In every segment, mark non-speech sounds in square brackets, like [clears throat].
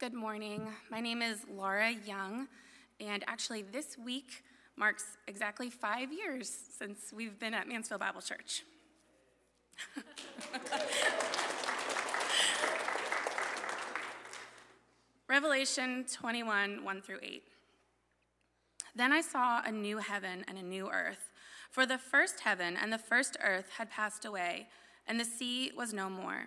Good morning. My name is Laura Young, and actually, this week marks exactly five years since we've been at Mansfield Bible Church. [laughs] Revelation 21 1 through 8. Then I saw a new heaven and a new earth, for the first heaven and the first earth had passed away, and the sea was no more.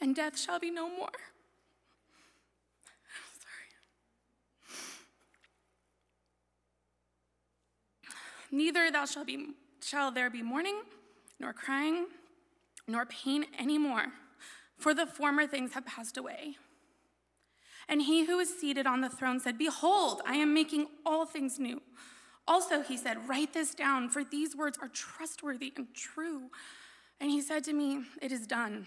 And death shall be no more. Sorry. Neither thou shall be shall there be mourning, nor crying, nor pain any more, for the former things have passed away. And he who was seated on the throne said, Behold, I am making all things new. Also, he said, Write this down, for these words are trustworthy and true. And he said to me, It is done.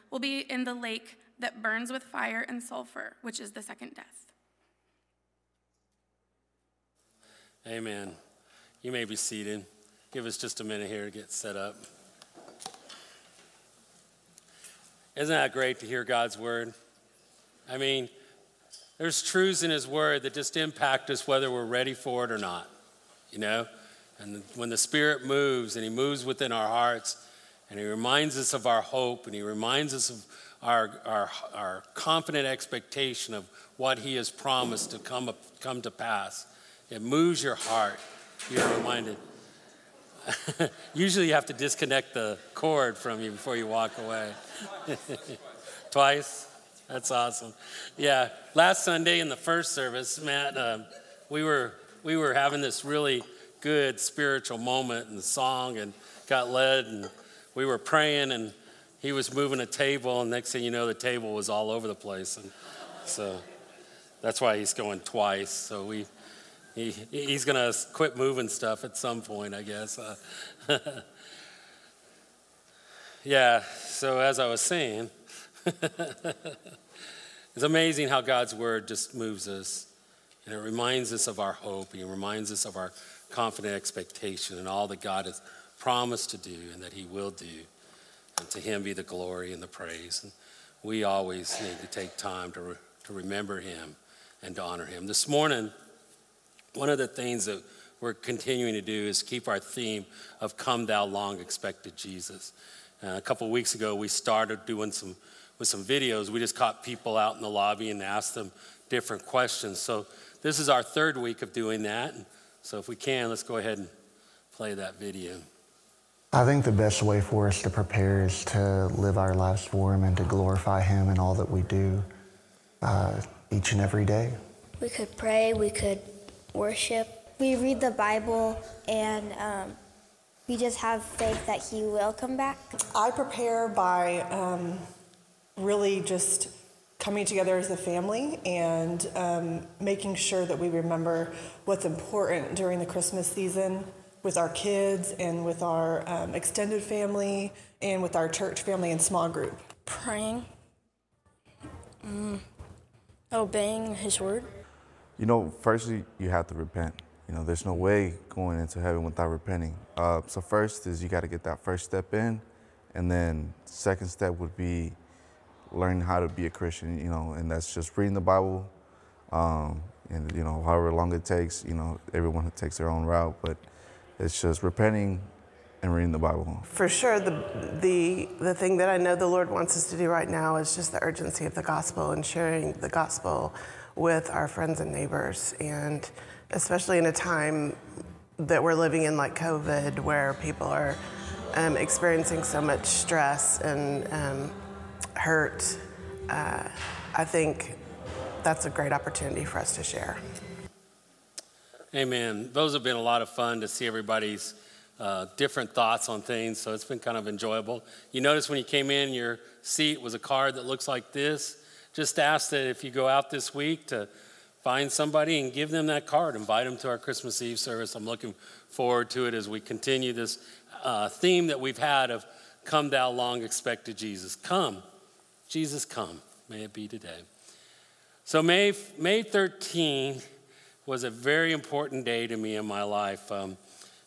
will be in the lake that burns with fire and sulfur, which is the second death. Amen. You may be seated. Give us just a minute here to get set up. Isn't that great to hear God's word? I mean, there's truths in His word that just impact us whether we're ready for it or not, you know? And when the Spirit moves and He moves within our hearts, and he reminds us of our hope and he reminds us of our, our, our confident expectation of what he has promised to come, come to pass. It moves your heart. You're reminded. [laughs] Usually you have to disconnect the cord from you before you walk away. [laughs] Twice? That's awesome. Yeah, last Sunday in the first service, Matt, uh, we, were, we were having this really good spiritual moment and song and got led and we were praying and he was moving a table, and next thing you know, the table was all over the place. And so that's why he's going twice. So we, he, he's going to quit moving stuff at some point, I guess. Uh, [laughs] yeah, so as I was saying, [laughs] it's amazing how God's word just moves us. And it reminds us of our hope. and it reminds us of our confident expectation and all that God has promised to do and that he will do. And to him be the glory and the praise. And we always need to take time to, re- to remember him and to honor him. This morning, one of the things that we're continuing to do is keep our theme of Come Thou Long Expected Jesus. Uh, a couple weeks ago, we started doing some with some videos. We just caught people out in the lobby and asked them different questions. So this is our third week of doing that. So if we can, let's go ahead and play that video. I think the best way for us to prepare is to live our lives for Him and to glorify Him in all that we do uh, each and every day. We could pray, we could worship. We read the Bible and um, we just have faith that He will come back. I prepare by um, really just coming together as a family and um, making sure that we remember what's important during the Christmas season with our kids and with our um, extended family and with our church family and small group. Praying, mm, obeying His word. You know, firstly, you have to repent. You know, there's no way going into heaven without repenting. Uh, so first is you got to get that first step in, and then second step would be learning how to be a Christian. You know, and that's just reading the Bible, um, and you know, however long it takes. You know, everyone takes their own route, but it's just repenting and reading the Bible. For sure, the, the, the thing that I know the Lord wants us to do right now is just the urgency of the gospel and sharing the gospel with our friends and neighbors. And especially in a time that we're living in, like COVID, where people are um, experiencing so much stress and um, hurt, uh, I think that's a great opportunity for us to share. Amen. Those have been a lot of fun to see everybody's uh, different thoughts on things, so it's been kind of enjoyable. You notice when you came in, your seat was a card that looks like this. Just ask that if you go out this week to find somebody and give them that card, invite them to our Christmas Eve service. I'm looking forward to it as we continue this uh, theme that we've had of Come Thou Long Expected Jesus. Come, Jesus, come. May it be today. So, May, May 13 was a very important day to me in my life. Um,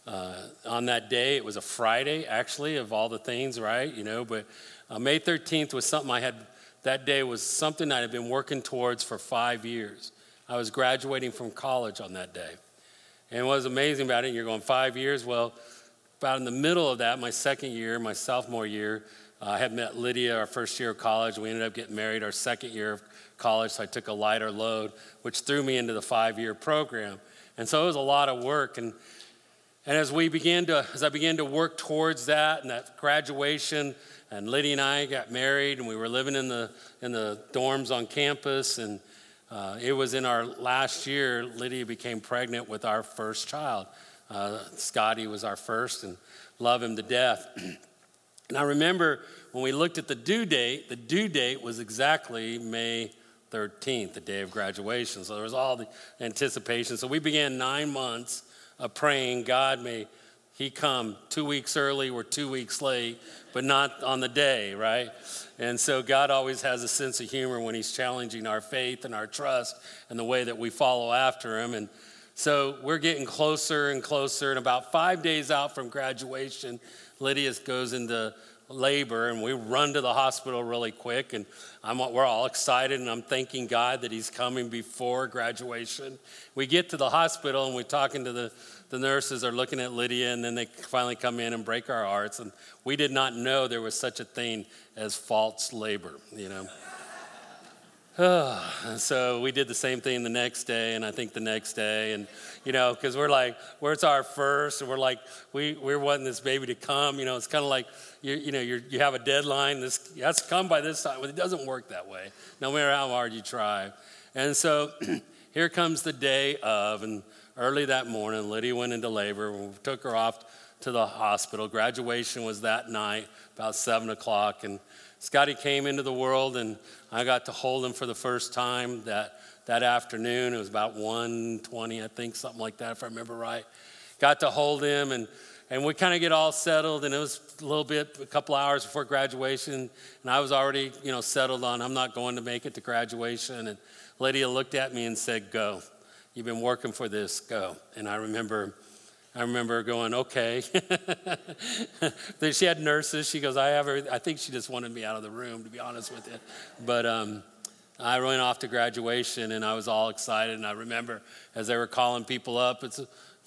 uh, on that day, it was a Friday, actually, of all the things, right? You know, but uh, May 13th was something I had, that day was something I had been working towards for five years. I was graduating from college on that day. And what was amazing about it, you're going five years, well, about in the middle of that, my second year, my sophomore year, uh, I had met Lydia our first year of college. We ended up getting married our second year of college, so I took a lighter load, which threw me into the five year program. And so it was a lot of work. And, and as we began to, as I began to work towards that and that graduation, and Lydia and I got married, and we were living in the, in the dorms on campus. And uh, it was in our last year, Lydia became pregnant with our first child. Uh, Scotty was our first, and love him to death. [clears throat] and I remember when we looked at the due date, the due date was exactly May 13th, the day of graduation. So there was all the anticipation. So we began nine months of praying, God, may He come two weeks early, we're two weeks late, but not on the day, right? And so God always has a sense of humor when He's challenging our faith and our trust and the way that we follow after Him. And so we're getting closer and closer. And about five days out from graduation, Lydia goes into labor and we run to the hospital really quick and I'm, we're all excited and i'm thanking god that he's coming before graduation. We get to the hospital and we're talking to the, the nurses are looking at lydia and then they finally come in and break our hearts and we did not know there was such a thing as false labor you know [sighs] so we did the same thing the next day and i think the next day and you know because we're like where's our first and we're like we, we're wanting this baby to come you know it's kind of like you, you know you you have a deadline this has to come by this time but it doesn't work that way no matter how hard you try. And so [clears throat] here comes the day of and early that morning lydia went into labor we took her off to the hospital graduation was that night about seven o'clock and Scotty came into the world, and I got to hold him for the first time that, that afternoon. It was about 1.20, I think, something like that, if I remember right. Got to hold him, and, and we kind of get all settled, and it was a little bit, a couple hours before graduation, and I was already, you know, settled on I'm not going to make it to graduation. And Lydia looked at me and said, Go. You've been working for this, go. And I remember I remember going, okay. [laughs] she had nurses. She goes, I have her. I think she just wanted me out of the room, to be honest with you. But um, I went off to graduation and I was all excited. And I remember as they were calling people up, it's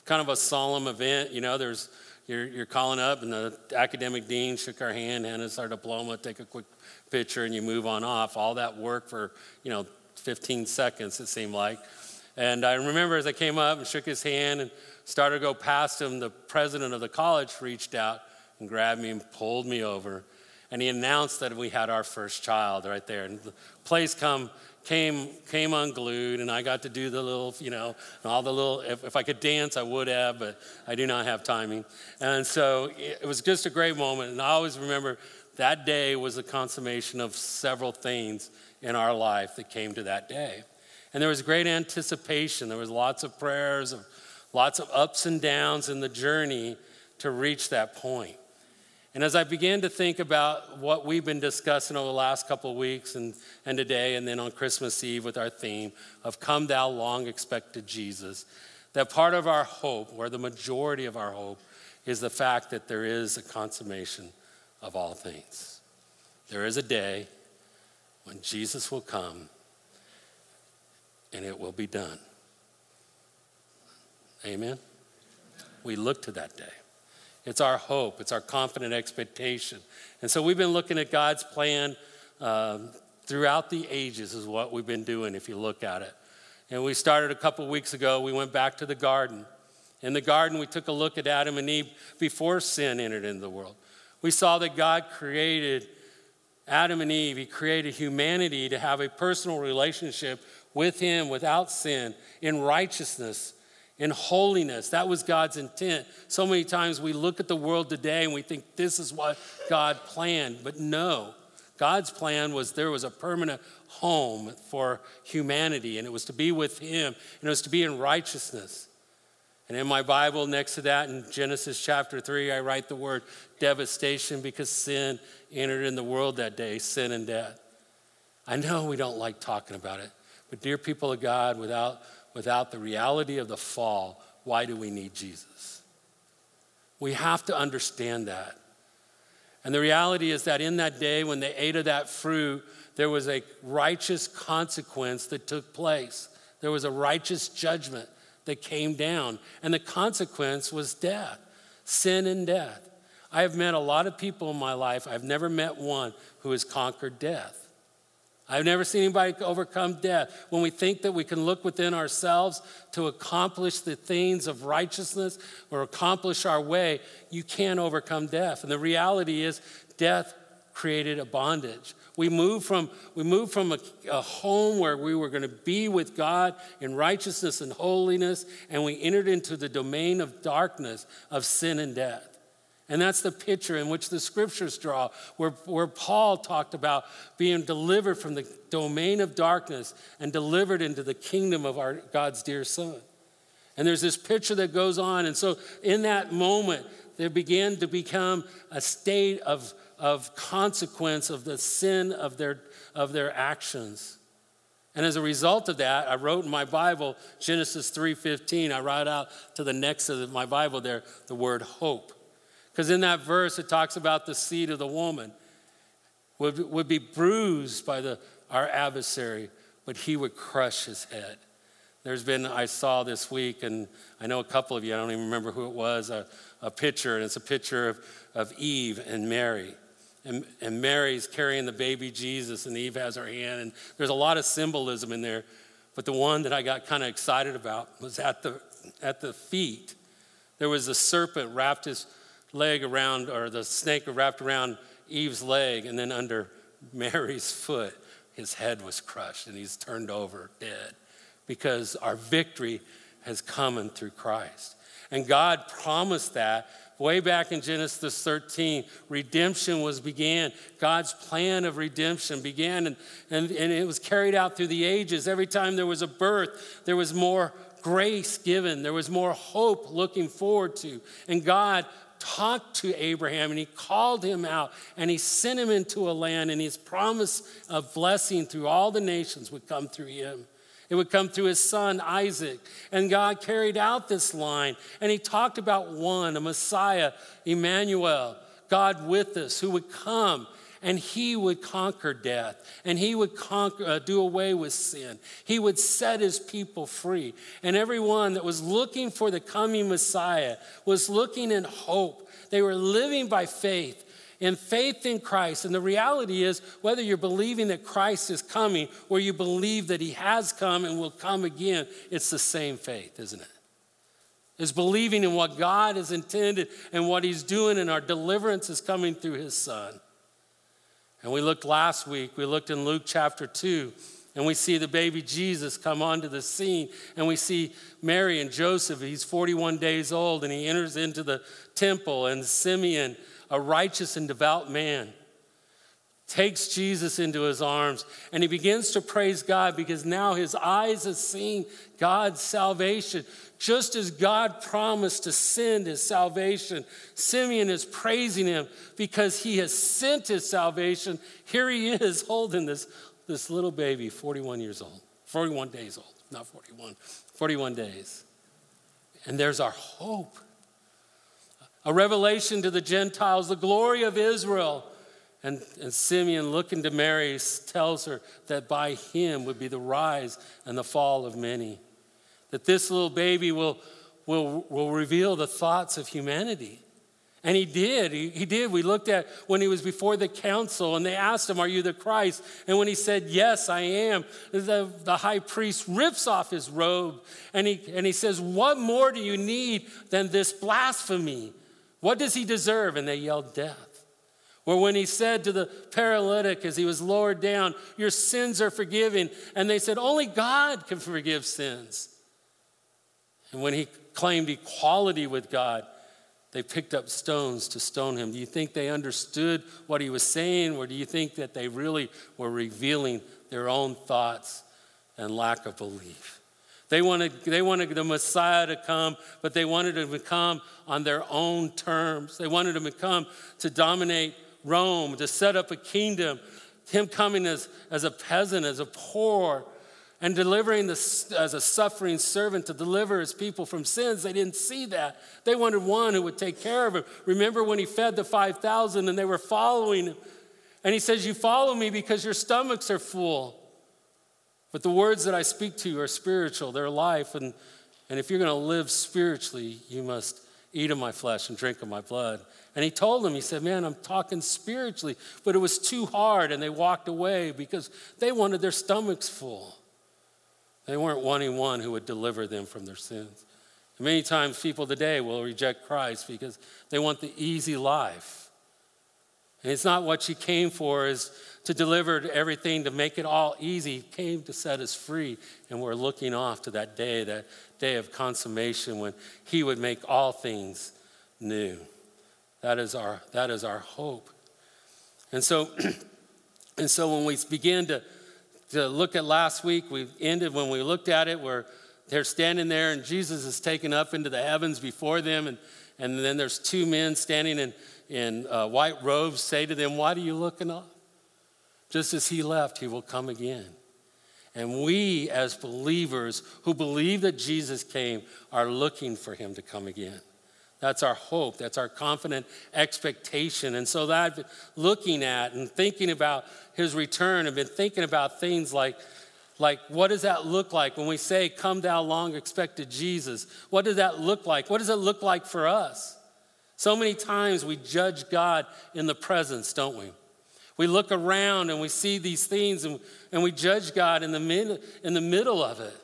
kind of a solemn event. You know, there's you're, you're calling up, and the academic dean shook our hand, handed us our diploma, take a quick picture, and you move on off. All that work for, you know, 15 seconds, it seemed like. And I remember as I came up and shook his hand and started to go past him, the president of the college reached out and grabbed me and pulled me over. And he announced that we had our first child right there. And the place come, came, came unglued, and I got to do the little, you know, all the little, if, if I could dance, I would have, but I do not have timing. And so it was just a great moment. And I always remember that day was the consummation of several things in our life that came to that day. And there was great anticipation. There was lots of prayers of lots of ups and downs in the journey to reach that point. And as I began to think about what we've been discussing over the last couple of weeks and, and today, and then on Christmas Eve with our theme of Come Thou Long Expected Jesus, that part of our hope, or the majority of our hope, is the fact that there is a consummation of all things. There is a day when Jesus will come and it will be done. Amen? We look to that day. It's our hope, it's our confident expectation. And so we've been looking at God's plan um, throughout the ages, is what we've been doing if you look at it. And we started a couple weeks ago, we went back to the garden. In the garden, we took a look at Adam and Eve before sin entered into the world. We saw that God created Adam and Eve, He created humanity to have a personal relationship with Him without sin, in righteousness, in holiness. That was God's intent. So many times we look at the world today and we think this is what God planned, but no. God's plan was there was a permanent home for humanity, and it was to be with Him, and it was to be in righteousness. And in my Bible, next to that, in Genesis chapter 3, I write the word devastation because sin entered in the world that day sin and death. I know we don't like talking about it, but dear people of God, without, without the reality of the fall, why do we need Jesus? We have to understand that. And the reality is that in that day when they ate of that fruit, there was a righteous consequence that took place. There was a righteous judgment that came down, and the consequence was death, sin and death. I have met a lot of people in my life. I've never met one who has conquered death. I've never seen anybody overcome death. When we think that we can look within ourselves to accomplish the things of righteousness or accomplish our way, you can't overcome death. And the reality is, death created a bondage. We moved from, we moved from a, a home where we were going to be with God in righteousness and holiness, and we entered into the domain of darkness of sin and death. And that's the picture in which the scriptures draw, where, where Paul talked about being delivered from the domain of darkness and delivered into the kingdom of our God's dear Son. And there's this picture that goes on. And so in that moment, there began to become a state of, of consequence of the sin of their, of their actions. And as a result of that, I wrote in my Bible, Genesis 3.15, I write out to the next of my Bible there, the word hope. Because in that verse, it talks about the seed of the woman would, would be bruised by the, our adversary, but he would crush his head. There's been, I saw this week, and I know a couple of you, I don't even remember who it was, a, a picture, and it's a picture of, of Eve and Mary. And, and Mary's carrying the baby Jesus, and Eve has her hand, and there's a lot of symbolism in there. But the one that I got kind of excited about was at the, at the feet. There was a serpent wrapped his leg around, or the snake wrapped around Eve's leg, and then under [laughs] Mary's foot, his head was crushed and he's turned over dead because our victory has come in through Christ. And God promised that way back in Genesis 13. Redemption was began. God's plan of redemption began, and, and, and it was carried out through the ages. Every time there was a birth, there was more grace given, there was more hope looking forward to. And God talked to Abraham and he called him out and he sent him into a land and his promise of blessing through all the nations would come through him. It would come through his son Isaac. And God carried out this line and he talked about one, a Messiah, Emmanuel, God with us, who would come and he would conquer death and he would conquer, uh, do away with sin. He would set his people free. And everyone that was looking for the coming Messiah was looking in hope. They were living by faith in faith in Christ. And the reality is, whether you're believing that Christ is coming or you believe that he has come and will come again, it's the same faith, isn't it? Is believing in what God has intended and what he's doing, and our deliverance is coming through his son. And we looked last week, we looked in Luke chapter 2, and we see the baby Jesus come onto the scene, and we see Mary and Joseph. He's 41 days old, and he enters into the temple, and Simeon, a righteous and devout man, takes Jesus into his arms and he begins to praise God because now his eyes have seen God's salvation. Just as God promised to send his salvation, Simeon is praising him because he has sent his salvation. Here he is [laughs] holding this, this little baby, 41 years old, 41 days old, not 41, 41 days. And there's our hope. A revelation to the Gentiles, the glory of Israel. And, and Simeon, looking to Mary, tells her that by him would be the rise and the fall of many that this little baby will, will, will reveal the thoughts of humanity. And he did. He, he, did. We looked at when he was before the council and they asked him, Are you the Christ? And when he said, Yes, I am, the, the high priest rips off his robe and he, and he says, What more do you need than this blasphemy? What does he deserve? And they yelled, Death. Or when he said to the paralytic as he was lowered down, Your sins are forgiven. And they said, Only God can forgive sins. And when he claimed equality with God, they picked up stones to stone him. Do you think they understood what he was saying, or do you think that they really were revealing their own thoughts and lack of belief? They wanted, they wanted the Messiah to come, but they wanted him to come on their own terms. They wanted him to come to dominate Rome, to set up a kingdom. Him coming as, as a peasant, as a poor, and delivering the, as a suffering servant to deliver his people from sins. They didn't see that. They wanted one who would take care of him. Remember when he fed the 5,000 and they were following him? And he says, You follow me because your stomachs are full. But the words that I speak to you are spiritual, they're life. And, and if you're going to live spiritually, you must eat of my flesh and drink of my blood. And he told them, he said, Man, I'm talking spiritually. But it was too hard, and they walked away because they wanted their stomachs full. They weren't wanting one who would deliver them from their sins. And many times people today will reject Christ because they want the easy life. And it's not what she came for is to deliver everything to make it all easy. He came to set us free. And we're looking off to that day, that day of consummation when he would make all things new. That is our, that is our hope. And so, [clears throat] and so when we begin to to look at last week. We ended when we looked at it where they're standing there and Jesus is taken up into the heavens before them. And, and then there's two men standing in, in uh, white robes say to them, Why are you looking up? Just as he left, he will come again. And we, as believers who believe that Jesus came, are looking for him to come again. That's our hope. That's our confident expectation. And so that I've been looking at and thinking about his return, I've been thinking about things like, like what does that look like when we say, Come thou long expected Jesus? What does that look like? What does it look like for us? So many times we judge God in the presence, don't we? We look around and we see these things and, and we judge God in the, mid, in the middle of it.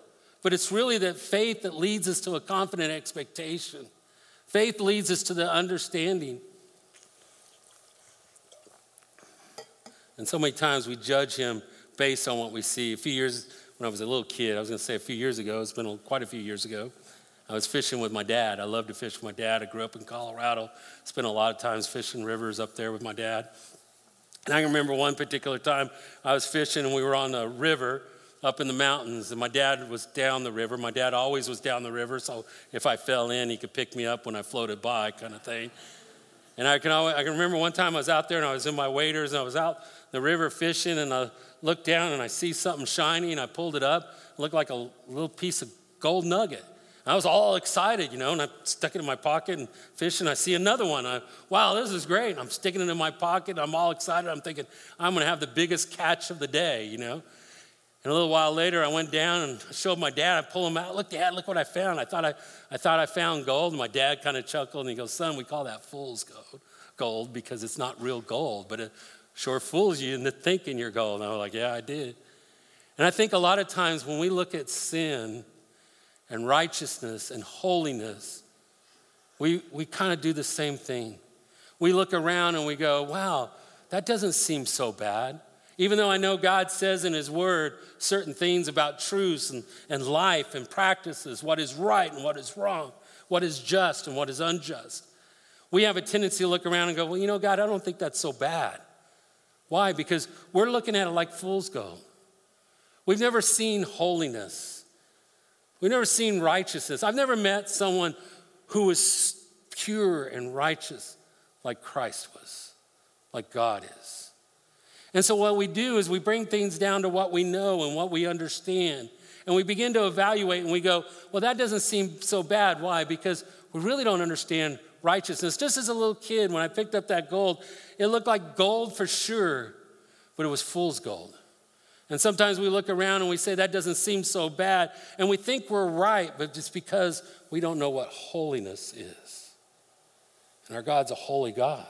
But it's really that faith that leads us to a confident expectation. Faith leads us to the understanding. And so many times we judge him based on what we see. A few years, when I was a little kid, I was going to say a few years ago, it's been quite a few years ago, I was fishing with my dad. I love to fish with my dad. I grew up in Colorado, spent a lot of times fishing rivers up there with my dad. And I remember one particular time I was fishing and we were on a river up in the mountains, and my dad was down the river. My dad always was down the river, so if I fell in, he could pick me up when I floated by, kind of thing. And I can, always, I can remember one time I was out there and I was in my waders and I was out the river fishing and I looked down and I see something shiny and I pulled it up. It looked like a little piece of gold nugget. I was all excited, you know, and I stuck it in my pocket and fishing. I see another one. I, wow, this is great. I'm sticking it in my pocket. I'm all excited. I'm thinking, I'm going to have the biggest catch of the day, you know. And a little while later, I went down and showed my dad. I pulled him out. Look, Dad, look what I found. I thought I, I thought I found gold. And my dad kind of chuckled and he goes, Son, we call that fool's gold, gold because it's not real gold, but it sure fools you into thinking you're gold. And I was like, Yeah, I did. And I think a lot of times when we look at sin and righteousness and holiness, we, we kind of do the same thing. We look around and we go, Wow, that doesn't seem so bad. Even though I know God says in His Word certain things about truths and, and life and practices, what is right and what is wrong, what is just and what is unjust, we have a tendency to look around and go, Well, you know, God, I don't think that's so bad. Why? Because we're looking at it like fools go. We've never seen holiness, we've never seen righteousness. I've never met someone who was pure and righteous like Christ was, like God is. And so, what we do is we bring things down to what we know and what we understand. And we begin to evaluate and we go, well, that doesn't seem so bad. Why? Because we really don't understand righteousness. Just as a little kid, when I picked up that gold, it looked like gold for sure, but it was fool's gold. And sometimes we look around and we say, that doesn't seem so bad. And we think we're right, but it's because we don't know what holiness is. And our God's a holy God.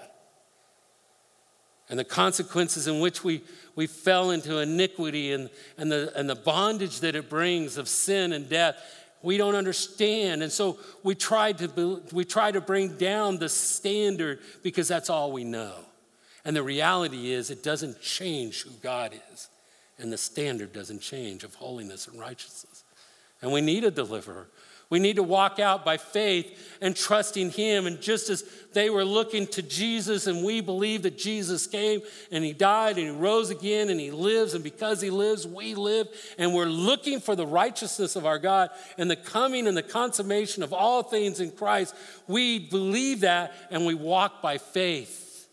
And the consequences in which we, we fell into iniquity and, and, the, and the bondage that it brings of sin and death, we don't understand. And so we try to, we try to bring down the standard because that's all we know. And the reality is, it doesn't change who God is. And the standard doesn't change of holiness and righteousness. And we need a deliverer. We need to walk out by faith and trusting Him. And just as they were looking to Jesus, and we believe that Jesus came and He died and He rose again and He lives, and because He lives, we live, and we're looking for the righteousness of our God and the coming and the consummation of all things in Christ, we believe that and we walk by faith.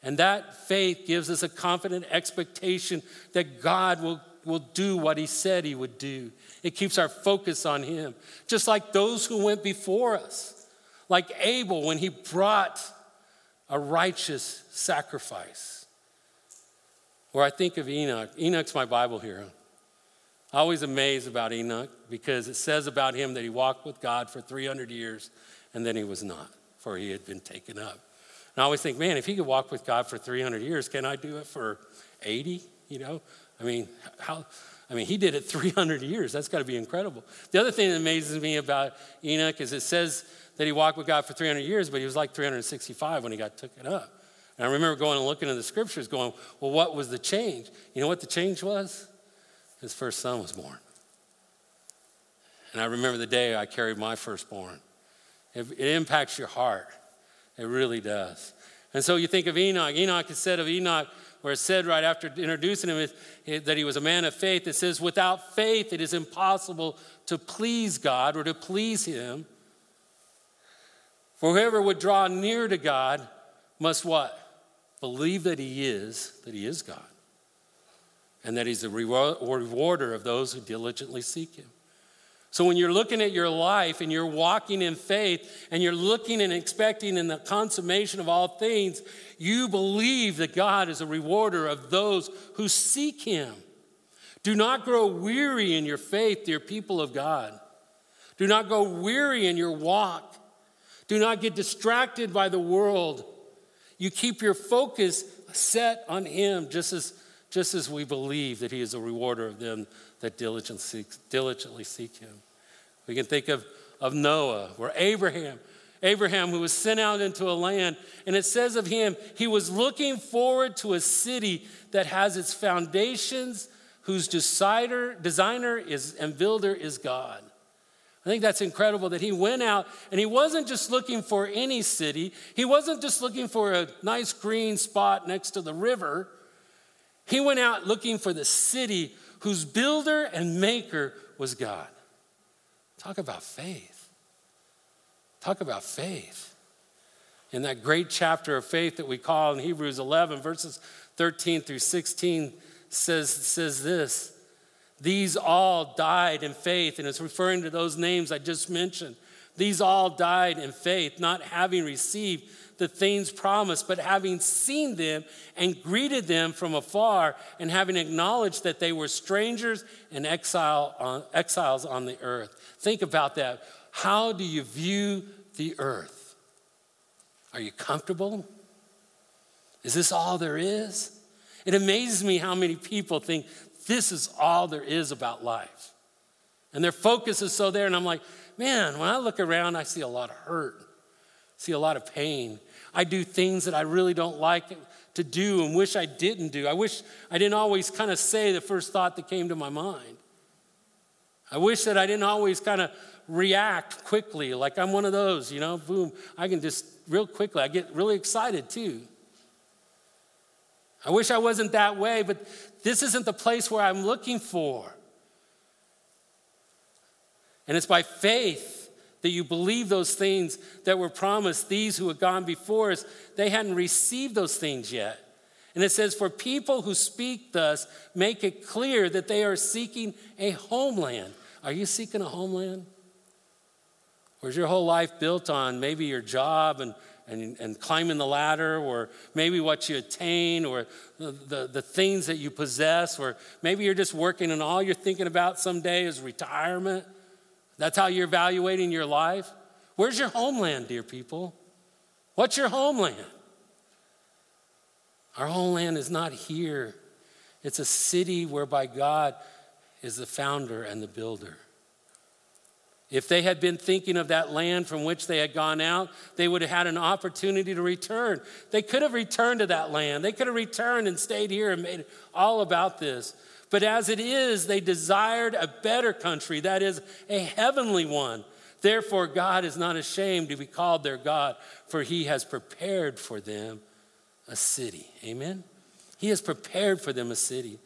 And that faith gives us a confident expectation that God will, will do what He said He would do. It keeps our focus on Him. Just like those who went before us, like Abel when he brought a righteous sacrifice. Or I think of Enoch. Enoch's my Bible hero. I Always amazed about Enoch because it says about him that he walked with God for 300 years and then he was not, for he had been taken up. And I always think, man, if he could walk with God for 300 years, can I do it for 80? You know, I mean, how? I mean, he did it [laughs] 300 years. That's got to be incredible. The other thing that amazes me about Enoch is it says that he walked with God for 300 years, but he was like 365 when he got taken up. And I remember going and looking in the scriptures, going, well, what was the change? You know what the change was? His first son was born. And I remember the day I carried my firstborn. It, it impacts your heart. It really does. And so you think of Enoch. Enoch is said of Enoch, where it said right after introducing him eh, that he was a man of faith, it says, without faith, it is impossible to please God or to please him. For whoever would draw near to God must what? Believe that he is, that he is God, and that he's a rewarder of those who diligently seek him. So when you're looking at your life and you're walking in faith and you're looking and expecting in the consummation of all things, you believe that God is a rewarder of those who seek him. Do not grow weary in your faith, dear people of God. Do not go weary in your walk. Do not get distracted by the world. You keep your focus set on him just as, just as we believe that he is a rewarder of them that diligently seek, diligently seek him. We can think of, of Noah, or Abraham, Abraham, who was sent out into a land, and it says of him, he was looking forward to a city that has its foundations, whose decider, designer is, and builder is God. I think that's incredible that he went out and he wasn't just looking for any city. He wasn't just looking for a nice green spot next to the river. He went out looking for the city whose builder and maker was God. Talk about faith. Talk about faith. In that great chapter of faith that we call in Hebrews 11, verses 13 through 16, says, says this These all died in faith, and it's referring to those names I just mentioned. These all died in faith, not having received the things promised, but having seen them and greeted them from afar, and having acknowledged that they were strangers and exile on, exiles on the earth. Think about that. How do you view the earth? Are you comfortable? Is this all there is? It amazes me how many people think this is all there is about life. And their focus is so there, and I'm like, man, when I look around, I see a lot of hurt, see a lot of pain. I do things that I really don't like to do and wish I didn't do. I wish I didn't always kind of say the first thought that came to my mind. I wish that I didn't always kind of react quickly, like I'm one of those, you know, boom, I can just real quickly, I get really excited too. I wish I wasn't that way, but this isn't the place where I'm looking for. And it's by faith that you believe those things that were promised. These who had gone before us, they hadn't received those things yet. And it says, For people who speak thus, make it clear that they are seeking a homeland. Are you seeking a homeland? Or is your whole life built on maybe your job and, and, and climbing the ladder, or maybe what you attain, or the, the, the things that you possess, or maybe you're just working and all you're thinking about someday is retirement? That's how you're evaluating your life? Where's your homeland, dear people? What's your homeland? Our homeland is not here. It's a city whereby God is the founder and the builder. If they had been thinking of that land from which they had gone out, they would have had an opportunity to return. They could have returned to that land. They could have returned and stayed here and made all about this. But as it is, they desired a better country, that is, a heavenly one. Therefore, God is not ashamed to be called their God, for he has prepared for them a city. Amen? He has prepared for them a city.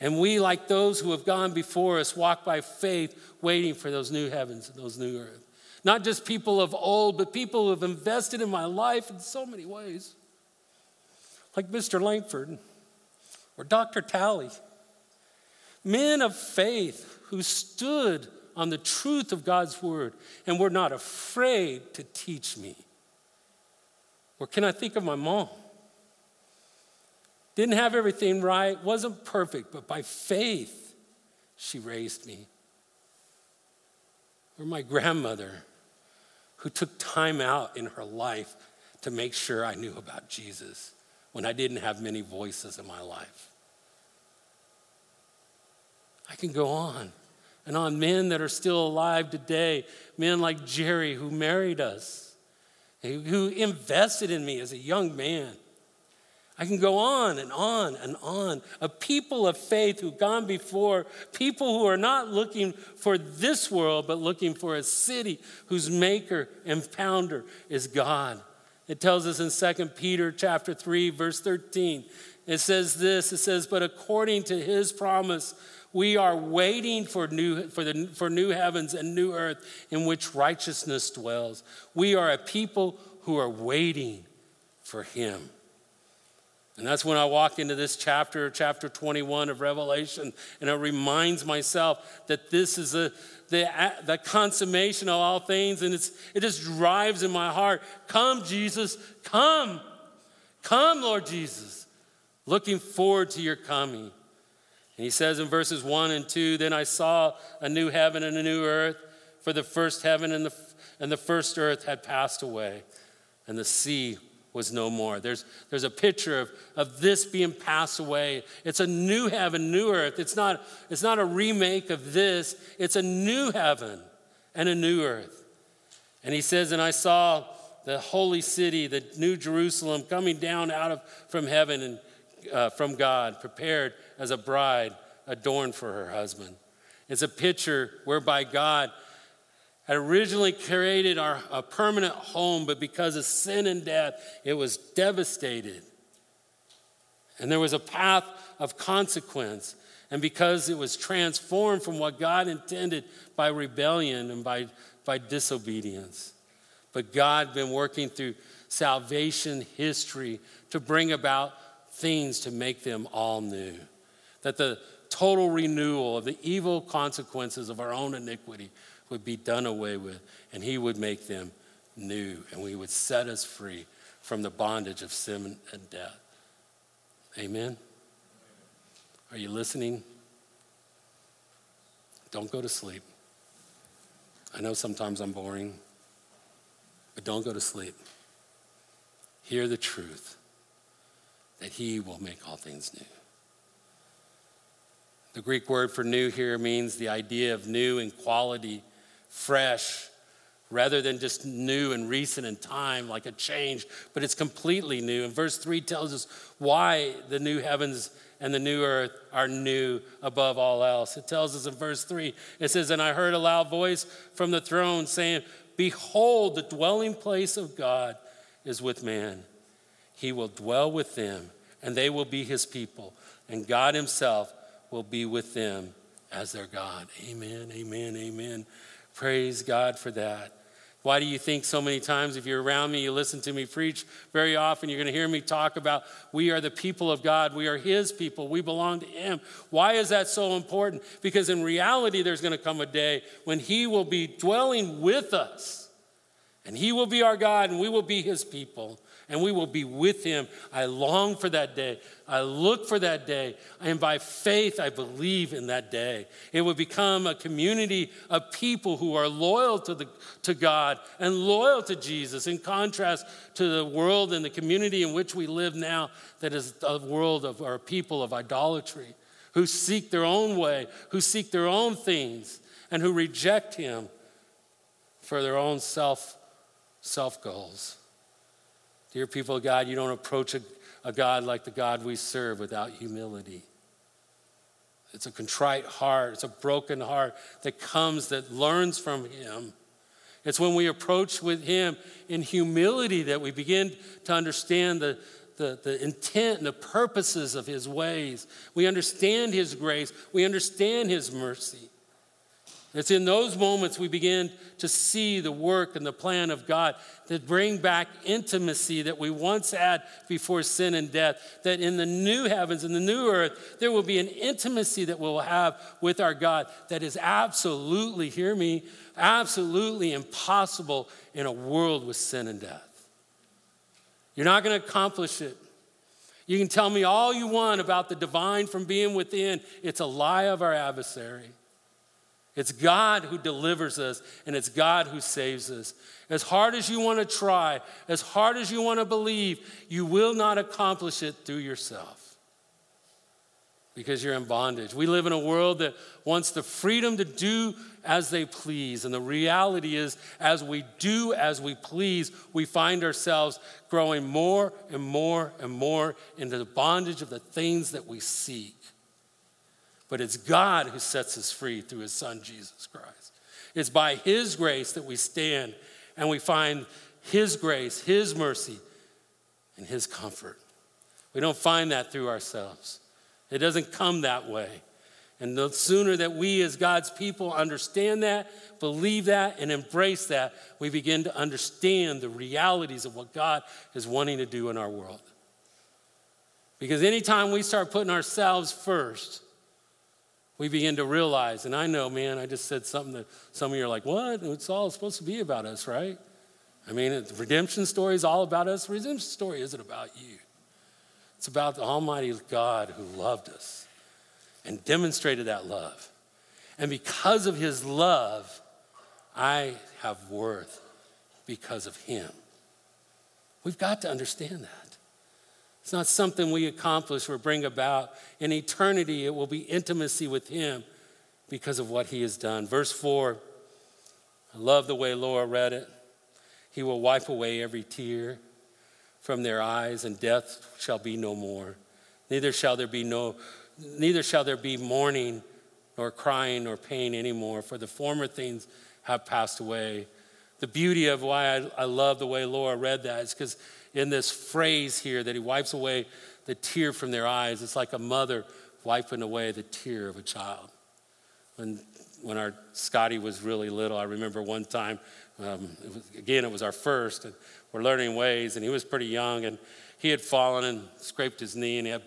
And we, like those who have gone before us, walk by faith, waiting for those new heavens and those new earth. Not just people of old, but people who have invested in my life in so many ways. Like Mr. Langford or Dr. Talley. Men of faith who stood on the truth of God's word and were not afraid to teach me. Or can I think of my mom? Didn't have everything right, wasn't perfect, but by faith, she raised me. Or my grandmother, who took time out in her life to make sure I knew about Jesus when I didn't have many voices in my life. I can go on and on men that are still alive today, men like Jerry, who married us, who invested in me as a young man. I can go on and on and on. A people of faith who've gone before, people who are not looking for this world, but looking for a city whose maker and founder is God. It tells us in 2 Peter chapter 3, verse 13. It says this, it says, But according to his promise, we are waiting for new, for, the, for new heavens and new earth in which righteousness dwells. We are a people who are waiting for him. And that's when I walk into this chapter, chapter 21 of Revelation, and it reminds myself that this is a, the, the consummation of all things, and it's, it just drives in my heart Come, Jesus, come. Come, Lord Jesus. Looking forward to your coming. And he says in verses 1 and 2 Then I saw a new heaven and a new earth, for the first heaven and the, and the first earth had passed away, and the sea was no more. There's, there's a picture of, of this being passed away. It's a new heaven, new earth. It's not, it's not a remake of this, it's a new heaven and a new earth. And he says, And I saw the holy city, the new Jerusalem, coming down out of from heaven and uh, from God, prepared as a bride adorned for her husband. It's a picture whereby God had originally created our, a permanent home, but because of sin and death, it was devastated. And there was a path of consequence. And because it was transformed from what God intended by rebellion and by, by disobedience. But God been working through salvation history to bring about things to make them all new. That the total renewal of the evil consequences of our own iniquity would be done away with, and He would make them new, and we would set us free from the bondage of sin and death. Amen? Are you listening? Don't go to sleep. I know sometimes I'm boring, but don't go to sleep. Hear the truth that He will make all things new. The Greek word for new here means the idea of new in quality fresh, rather than just new and recent in time, like a change, but it's completely new. And verse 3 tells us why the new heavens and the new earth are new above all else. It tells us in verse 3 it says, And I heard a loud voice from the throne saying, Behold, the dwelling place of God is with man. He will dwell with them, and they will be his people, and God himself will be with them as their God. Amen, amen, amen. Praise God for that. Why do you think so many times, if you're around me, you listen to me preach very often, you're going to hear me talk about we are the people of God, we are His people, we belong to Him. Why is that so important? Because in reality, there's going to come a day when He will be dwelling with us, and He will be our God, and we will be His people. And we will be with him. I long for that day. I look for that day. And by faith, I believe in that day. It will become a community of people who are loyal to, the, to God and loyal to Jesus, in contrast to the world and the community in which we live now, that is a world of our people of idolatry, who seek their own way, who seek their own things, and who reject him for their own self self goals. Dear people of God, you don't approach a, a God like the God we serve without humility. It's a contrite heart, it's a broken heart that comes, that learns from Him. It's when we approach with Him in humility that we begin to understand the, the, the intent and the purposes of His ways. We understand His grace, we understand His mercy. It's in those moments we begin to see the work and the plan of God that bring back intimacy that we once had before sin and death. That in the new heavens and the new earth, there will be an intimacy that we'll have with our God that is absolutely, hear me, absolutely impossible in a world with sin and death. You're not going to accomplish it. You can tell me all you want about the divine from being within, it's a lie of our adversary. It's God who delivers us, and it's God who saves us. As hard as you want to try, as hard as you want to believe, you will not accomplish it through yourself because you're in bondage. We live in a world that wants the freedom to do as they please. And the reality is, as we do as we please, we find ourselves growing more and more and more into the bondage of the things that we seek but it's God who sets us free through his son, Jesus Christ. It's by his grace that we stand and we find his grace, his mercy, and his comfort. We don't find that through ourselves, it doesn't come that way. And the sooner that we, as God's people, understand that, believe that, and embrace that, we begin to understand the realities of what God is wanting to do in our world. Because anytime we start putting ourselves first, we begin to realize, and I know, man, I just said something that some of you are like, what? It's all supposed to be about us, right? I mean, the redemption story is all about us. Redemption story isn't about you. It's about the Almighty God who loved us and demonstrated that love. And because of his love, I have worth because of him. We've got to understand that. It's not something we accomplish or bring about. In eternity, it will be intimacy with Him because of what He has done. Verse 4, I love the way Laura read it. He will wipe away every tear from their eyes, and death shall be no more. Neither shall there be no, neither shall there be mourning, nor crying, nor pain anymore, for the former things have passed away. The beauty of why I, I love the way Laura read that is because in this phrase here that he wipes away the tear from their eyes. It's like a mother wiping away the tear of a child. When, when our Scotty was really little, I remember one time, um, it was, again, it was our first, and we're learning ways, and he was pretty young, and he had fallen and scraped his knee, and he had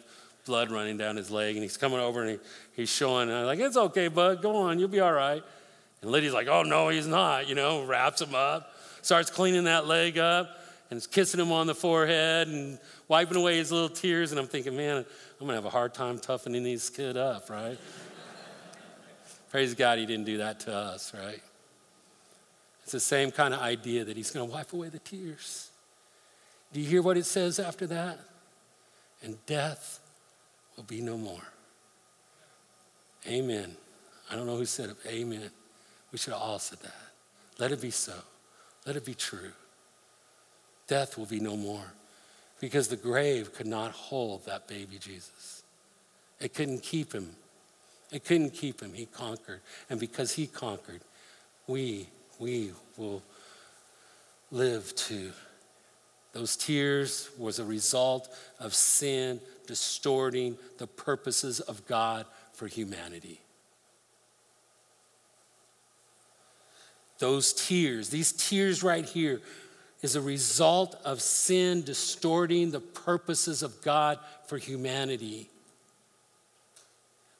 blood running down his leg, and he's coming over and he, he's showing, and I'm like, it's okay, bud, go on, you'll be all right. And Lydia's like, oh, no, he's not, you know, wraps him up, starts cleaning that leg up and is kissing him on the forehead and wiping away his little tears. And I'm thinking, man, I'm going to have a hard time toughening this kid up, right? [laughs] Praise God he didn't do that to us, right? It's the same kind of idea that he's going to wipe away the tears. Do you hear what it says after that? And death will be no more. Amen. I don't know who said it. Amen. We should have all said that. Let it be so. Let it be true death will be no more because the grave could not hold that baby Jesus. It couldn't keep him. It couldn't keep him. He conquered. And because he conquered, we, we will live too. Those tears was a result of sin distorting the purposes of God for humanity. Those tears, these tears right here, is a result of sin distorting the purposes of God for humanity.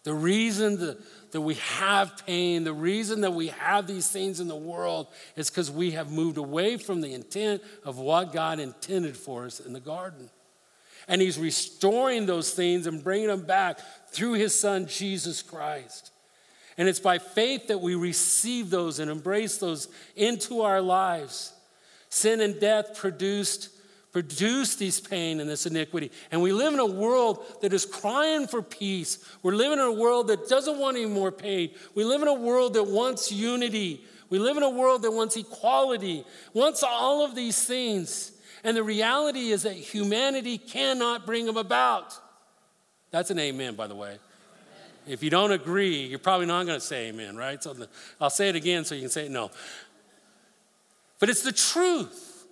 The reason that, that we have pain, the reason that we have these things in the world is because we have moved away from the intent of what God intended for us in the garden. And He's restoring those things and bringing them back through His Son, Jesus Christ. And it's by faith that we receive those and embrace those into our lives. Sin and death produced produce these pain and this iniquity. And we live in a world that is crying for peace. We're living in a world that doesn't want any more pain. We live in a world that wants unity. We live in a world that wants equality, wants all of these things. And the reality is that humanity cannot bring them about. That's an amen, by the way. If you don't agree, you're probably not going to say amen, right? So I'll say it again so you can say no. But it's the truth.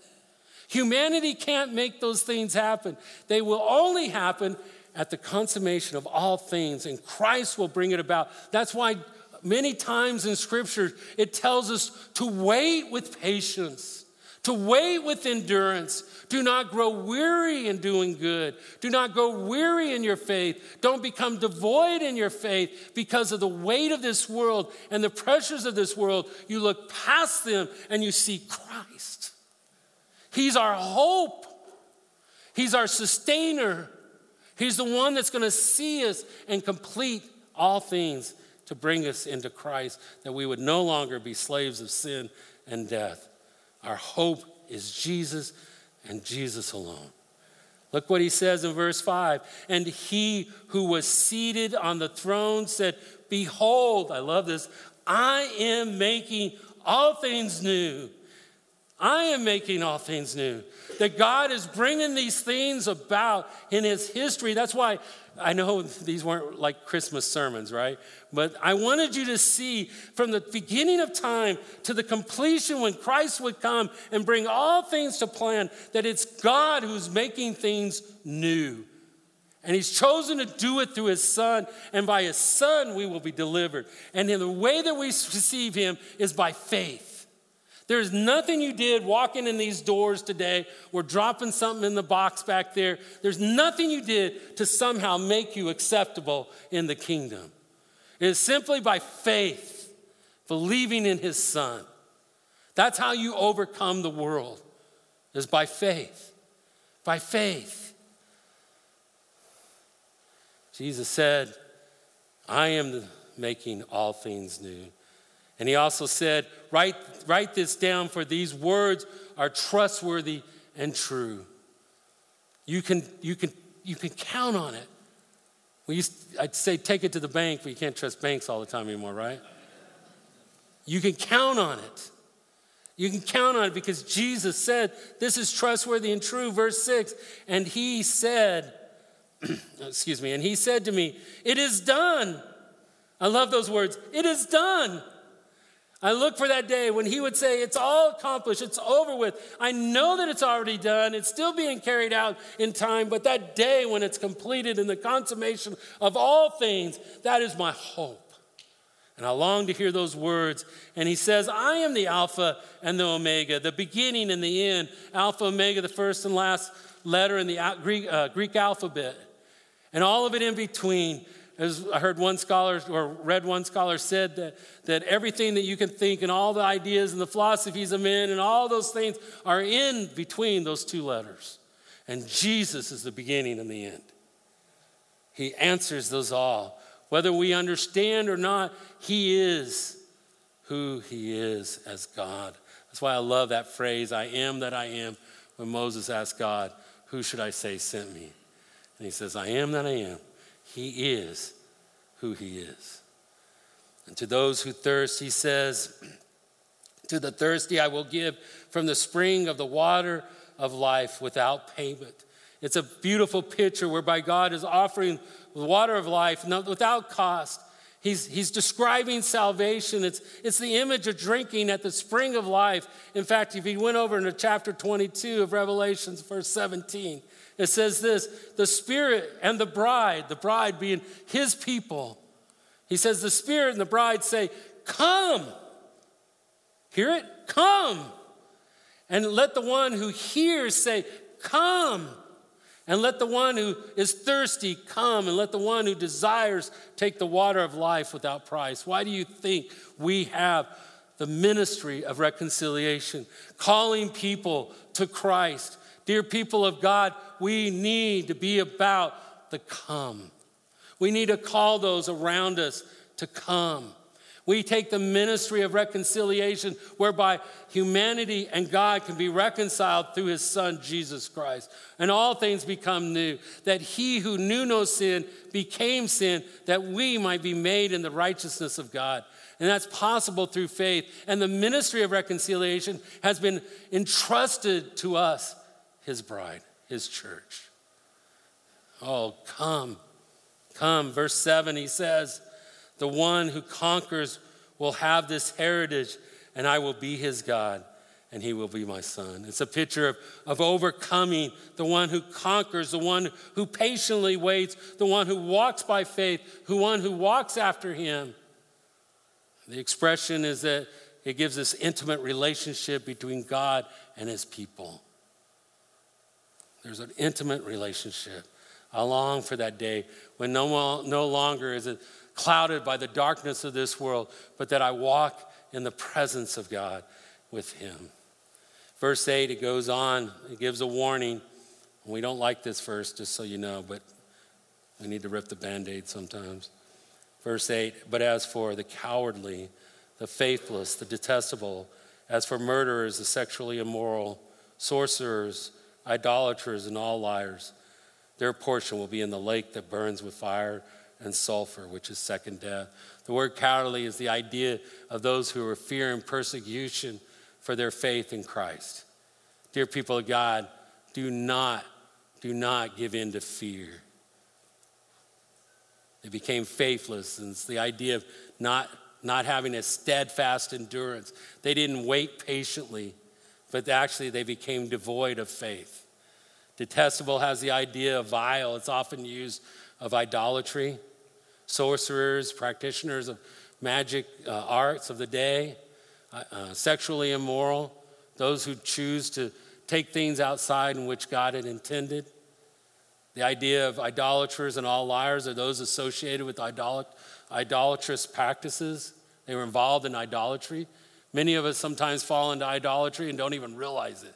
Humanity can't make those things happen. They will only happen at the consummation of all things, and Christ will bring it about. That's why many times in Scripture it tells us to wait with patience, to wait with endurance. Do not grow weary in doing good. Do not grow weary in your faith. Don't become devoid in your faith because of the weight of this world and the pressures of this world. You look past them and you see Christ. He's our hope. He's our sustainer. He's the one that's going to see us and complete all things to bring us into Christ, that we would no longer be slaves of sin and death. Our hope is Jesus and Jesus alone. Look what he says in verse 5 And he who was seated on the throne said, Behold, I love this, I am making all things new. I am making all things new. That God is bringing these things about in His history. That's why I know these weren't like Christmas sermons, right? But I wanted you to see from the beginning of time to the completion when Christ would come and bring all things to plan that it's God who's making things new. And he's chosen to do it through his son, and by his son we will be delivered. And in the way that we receive him is by faith. There's nothing you did walking in these doors today or dropping something in the box back there. There's nothing you did to somehow make you acceptable in the kingdom. It is simply by faith, believing in his son. That's how you overcome the world, is by faith. By faith. Jesus said, I am making all things new. And he also said, write, write this down, for these words are trustworthy and true. You can, you can, you can count on it. We used, I'd say take it to the bank, but you can't trust banks all the time anymore, right? You can count on it. You can count on it because Jesus said, This is trustworthy and true. Verse 6 And he said, [clears throat] Excuse me, and he said to me, It is done. I love those words. It is done. I look for that day when he would say, It's all accomplished, it's over with. I know that it's already done, it's still being carried out in time, but that day when it's completed in the consummation of all things, that is my hope. And I long to hear those words. And he says, I am the Alpha and the Omega, the beginning and the end. Alpha, Omega, the first and last letter in the Greek, uh, Greek alphabet. And all of it in between. As I heard one scholar or read one scholar said that, that everything that you can think and all the ideas and the philosophies of men and all those things are in between those two letters. And Jesus is the beginning and the end. He answers those all. Whether we understand or not, He is who He is as God. That's why I love that phrase, I am that I am, when Moses asked God, Who should I say sent me? And He says, I am that I am. He is who He is. And to those who thirst, He says, [clears throat] To the thirsty I will give from the spring of the water of life without payment. It's a beautiful picture whereby God is offering the water of life without cost. He's, he's describing salvation. It's, it's the image of drinking at the spring of life. In fact, if you went over into chapter 22 of Revelations, verse 17, it says this the Spirit and the bride, the bride being his people. He says, the Spirit and the bride say, Come. Hear it? Come. And let the one who hears say, Come. And let the one who is thirsty come, and let the one who desires take the water of life without price. Why do you think we have the ministry of reconciliation, calling people to Christ? Dear people of God, we need to be about the come. We need to call those around us to come. We take the ministry of reconciliation whereby humanity and God can be reconciled through his son Jesus Christ. And all things become new. That he who knew no sin became sin, that we might be made in the righteousness of God. And that's possible through faith. And the ministry of reconciliation has been entrusted to us, his bride, his church. Oh, come, come. Verse 7, he says, the one who conquers will have this heritage, and I will be his God, and he will be my son. It's a picture of, of overcoming the one who conquers, the one who patiently waits, the one who walks by faith, the one who walks after him. The expression is that it gives this intimate relationship between God and his people. There's an intimate relationship. I long for that day when no, no longer is it clouded by the darkness of this world, but that I walk in the presence of God with Him. Verse 8, it goes on, it gives a warning. We don't like this verse, just so you know, but we need to rip the band aid sometimes. Verse 8, but as for the cowardly, the faithless, the detestable, as for murderers, the sexually immoral, sorcerers, idolaters, and all liars, their portion will be in the lake that burns with fire and sulfur, which is second death. The word cowardly is the idea of those who are fearing persecution for their faith in Christ. Dear people of God, do not, do not give in to fear. They became faithless, and it's the idea of not, not having a steadfast endurance. They didn't wait patiently, but actually they became devoid of faith. Detestable has the idea of vile, it's often used of idolatry, sorcerers, practitioners of magic uh, arts of the day, uh, uh, sexually immoral, those who choose to take things outside in which God had intended. The idea of idolaters and all liars are those associated with idolat- idolatrous practices. They were involved in idolatry. Many of us sometimes fall into idolatry and don't even realize it.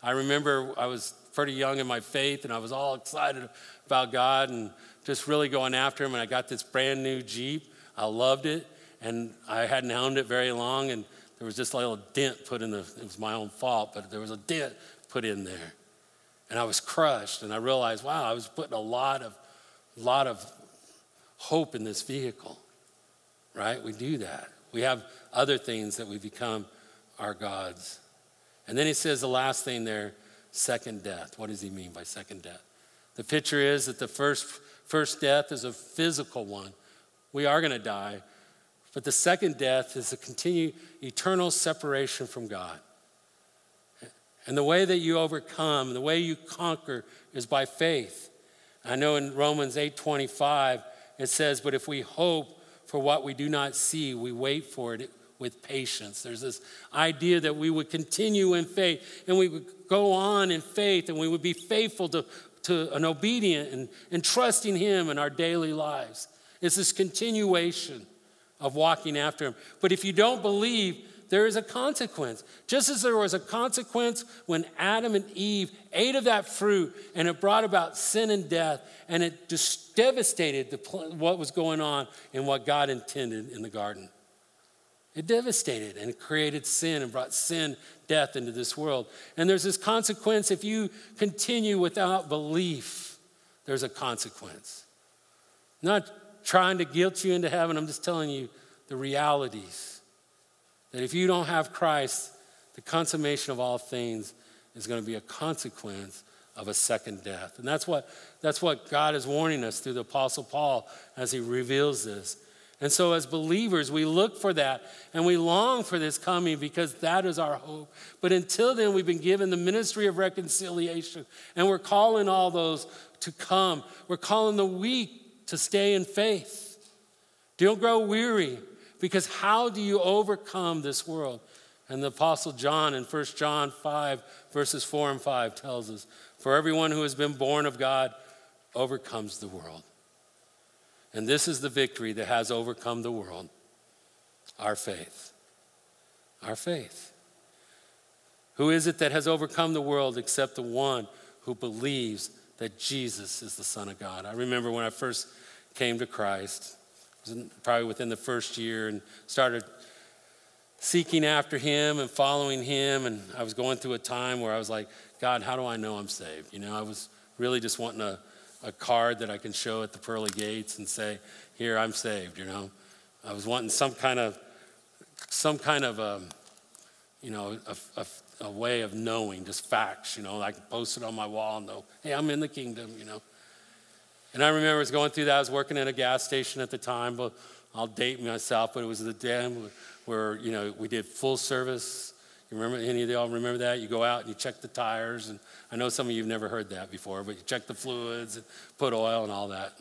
I remember I was pretty young in my faith and I was all excited about God and just really going after him. And I got this brand new Jeep. I loved it. And I hadn't owned it very long. And there was just a little dent put in the, it was my own fault, but there was a dent put in there. And I was crushed. And I realized, wow, I was putting a lot of, lot of hope in this vehicle, right? We do that. We have other things that we become our gods. And then he says the last thing there second death. What does he mean by second death? The picture is that the first First death is a physical one. We are going to die. But the second death is a continued eternal separation from God. And the way that you overcome, the way you conquer is by faith. I know in Romans 8:25 it says, "But if we hope for what we do not see, we wait for it with patience." There's this idea that we would continue in faith and we would go on in faith and we would be faithful to to an obedient and, and trusting Him in our daily lives. It's this continuation of walking after Him. But if you don't believe, there is a consequence. Just as there was a consequence when Adam and Eve ate of that fruit and it brought about sin and death and it just devastated the, what was going on and what God intended in the garden. It devastated and created sin and brought sin, death into this world. And there's this consequence if you continue without belief, there's a consequence. I'm not trying to guilt you into heaven, I'm just telling you the realities. That if you don't have Christ, the consummation of all things is going to be a consequence of a second death. And that's what, that's what God is warning us through the Apostle Paul as he reveals this. And so, as believers, we look for that and we long for this coming because that is our hope. But until then, we've been given the ministry of reconciliation, and we're calling all those to come. We're calling the weak to stay in faith. Don't grow weary because how do you overcome this world? And the Apostle John in 1 John 5, verses 4 and 5 tells us For everyone who has been born of God overcomes the world. And this is the victory that has overcome the world our faith. Our faith. Who is it that has overcome the world except the one who believes that Jesus is the Son of God? I remember when I first came to Christ, probably within the first year, and started seeking after Him and following Him. And I was going through a time where I was like, God, how do I know I'm saved? You know, I was really just wanting a, a card that I can show at the pearly gates and say, Here, I'm saved, you know. I was wanting some kind of, some kind of, a, um, you know, a, a, a way of knowing, just facts, you know. I could post it on my wall and know, hey, I'm in the kingdom, you know. And I remember I was going through that. I was working at a gas station at the time, but I'll date myself, but it was the day where, you know, we did full service. You remember, any of y'all remember that? You go out and you check the tires, and I know some of you have never heard that before, but you check the fluids and put oil and all that.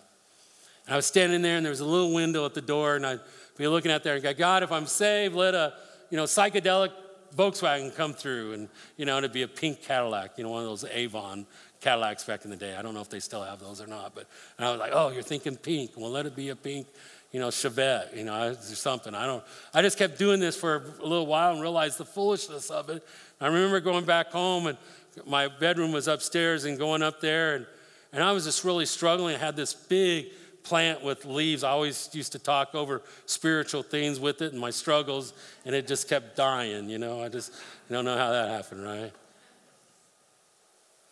And I was standing there, and there was a little window at the door, and I'd be looking out there and go, God, if I'm saved, let a you know psychedelic Volkswagen come through, and you know, it'd be a pink Cadillac, you know, one of those Avon Cadillacs back in the day. I don't know if they still have those or not, but and I was like, oh, you're thinking pink. Well, let it be a pink, you know, Chevette, you know, or something. I don't. I just kept doing this for a little while and realized the foolishness of it. I remember going back home, and my bedroom was upstairs, and going up there, and and I was just really struggling. I had this big plant with leaves. I always used to talk over spiritual things with it and my struggles, and it just kept dying, you know. I just don't know how that happened, right?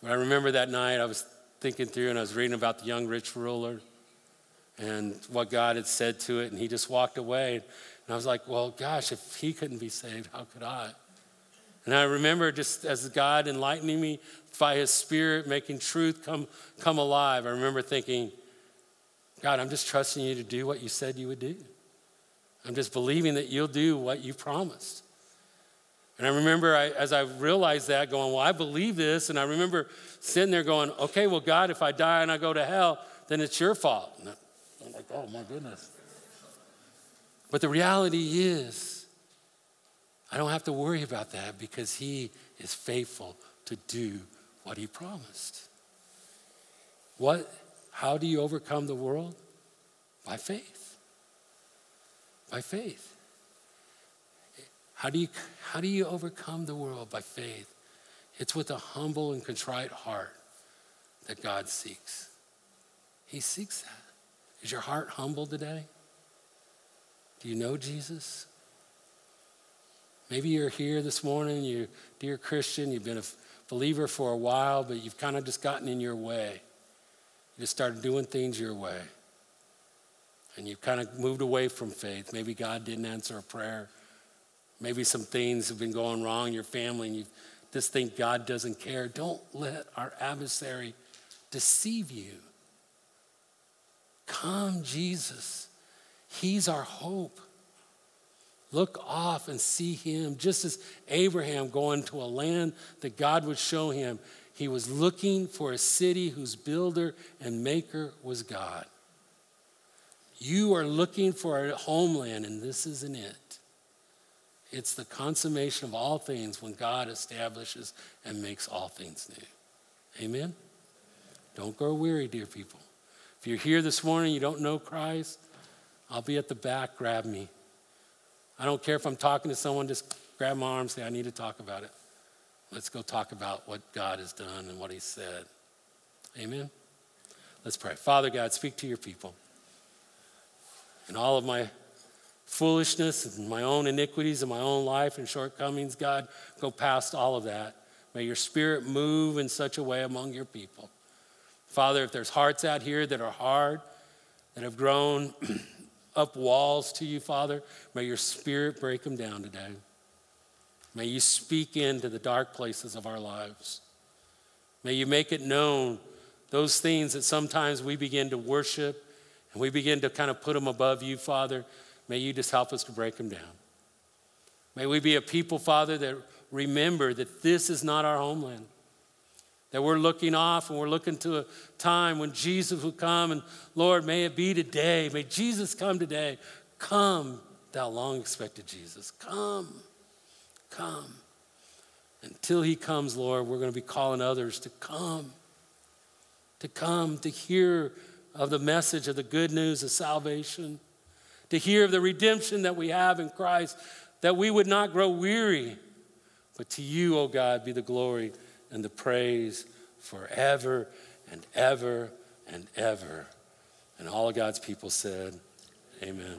But I remember that night I was thinking through and I was reading about the young rich ruler and what God had said to it, and he just walked away. And I was like, well, gosh, if he couldn't be saved, how could I? And I remember just as God enlightening me by his spirit, making truth come, come alive, I remember thinking, God, I'm just trusting you to do what you said you would do. I'm just believing that you'll do what you promised. And I remember I, as I realized that, going, Well, I believe this. And I remember sitting there going, Okay, well, God, if I die and I go to hell, then it's your fault. And I'm like, Oh, my goodness. But the reality is, I don't have to worry about that because He is faithful to do what He promised. What how do you overcome the world? By faith. By faith. How do you, how do you overcome the world? By faith. It's with a humble and contrite heart that God seeks. He seeks that. Is your heart humble today? Do you know Jesus? Maybe you're here this morning, you dear Christian, you've been a believer for a while, but you've kind of just gotten in your way. You just started doing things your way. And you've kind of moved away from faith. Maybe God didn't answer a prayer. Maybe some things have been going wrong in your family and you just think God doesn't care. Don't let our adversary deceive you. Come, Jesus. He's our hope. Look off and see him, just as Abraham going to a land that God would show him. He was looking for a city whose builder and maker was God. You are looking for a homeland, and this isn't it. It's the consummation of all things when God establishes and makes all things new. Amen? Don't grow weary, dear people. If you're here this morning, you don't know Christ, I'll be at the back, grab me. I don't care if I'm talking to someone, just grab my arm, say, I need to talk about it. Let's go talk about what God has done and what He said. Amen. Let's pray. Father God, speak to your people. And all of my foolishness and my own iniquities and my own life and shortcomings, God, go past all of that. May your spirit move in such a way among your people. Father, if there's hearts out here that are hard, that have grown [clears throat] up walls to you, Father, may your spirit break them down today. May you speak into the dark places of our lives. May you make it known those things that sometimes we begin to worship and we begin to kind of put them above you, Father. May you just help us to break them down. May we be a people, Father, that remember that this is not our homeland. That we're looking off and we're looking to a time when Jesus will come. And Lord, may it be today. May Jesus come today. Come, thou long expected Jesus. Come come. Until he comes, Lord, we're going to be calling others to come. to come to hear of the message of the good news of salvation, to hear of the redemption that we have in Christ, that we would not grow weary, but to you, O oh God, be the glory and the praise forever and ever and ever. And all of God's people said, Amen.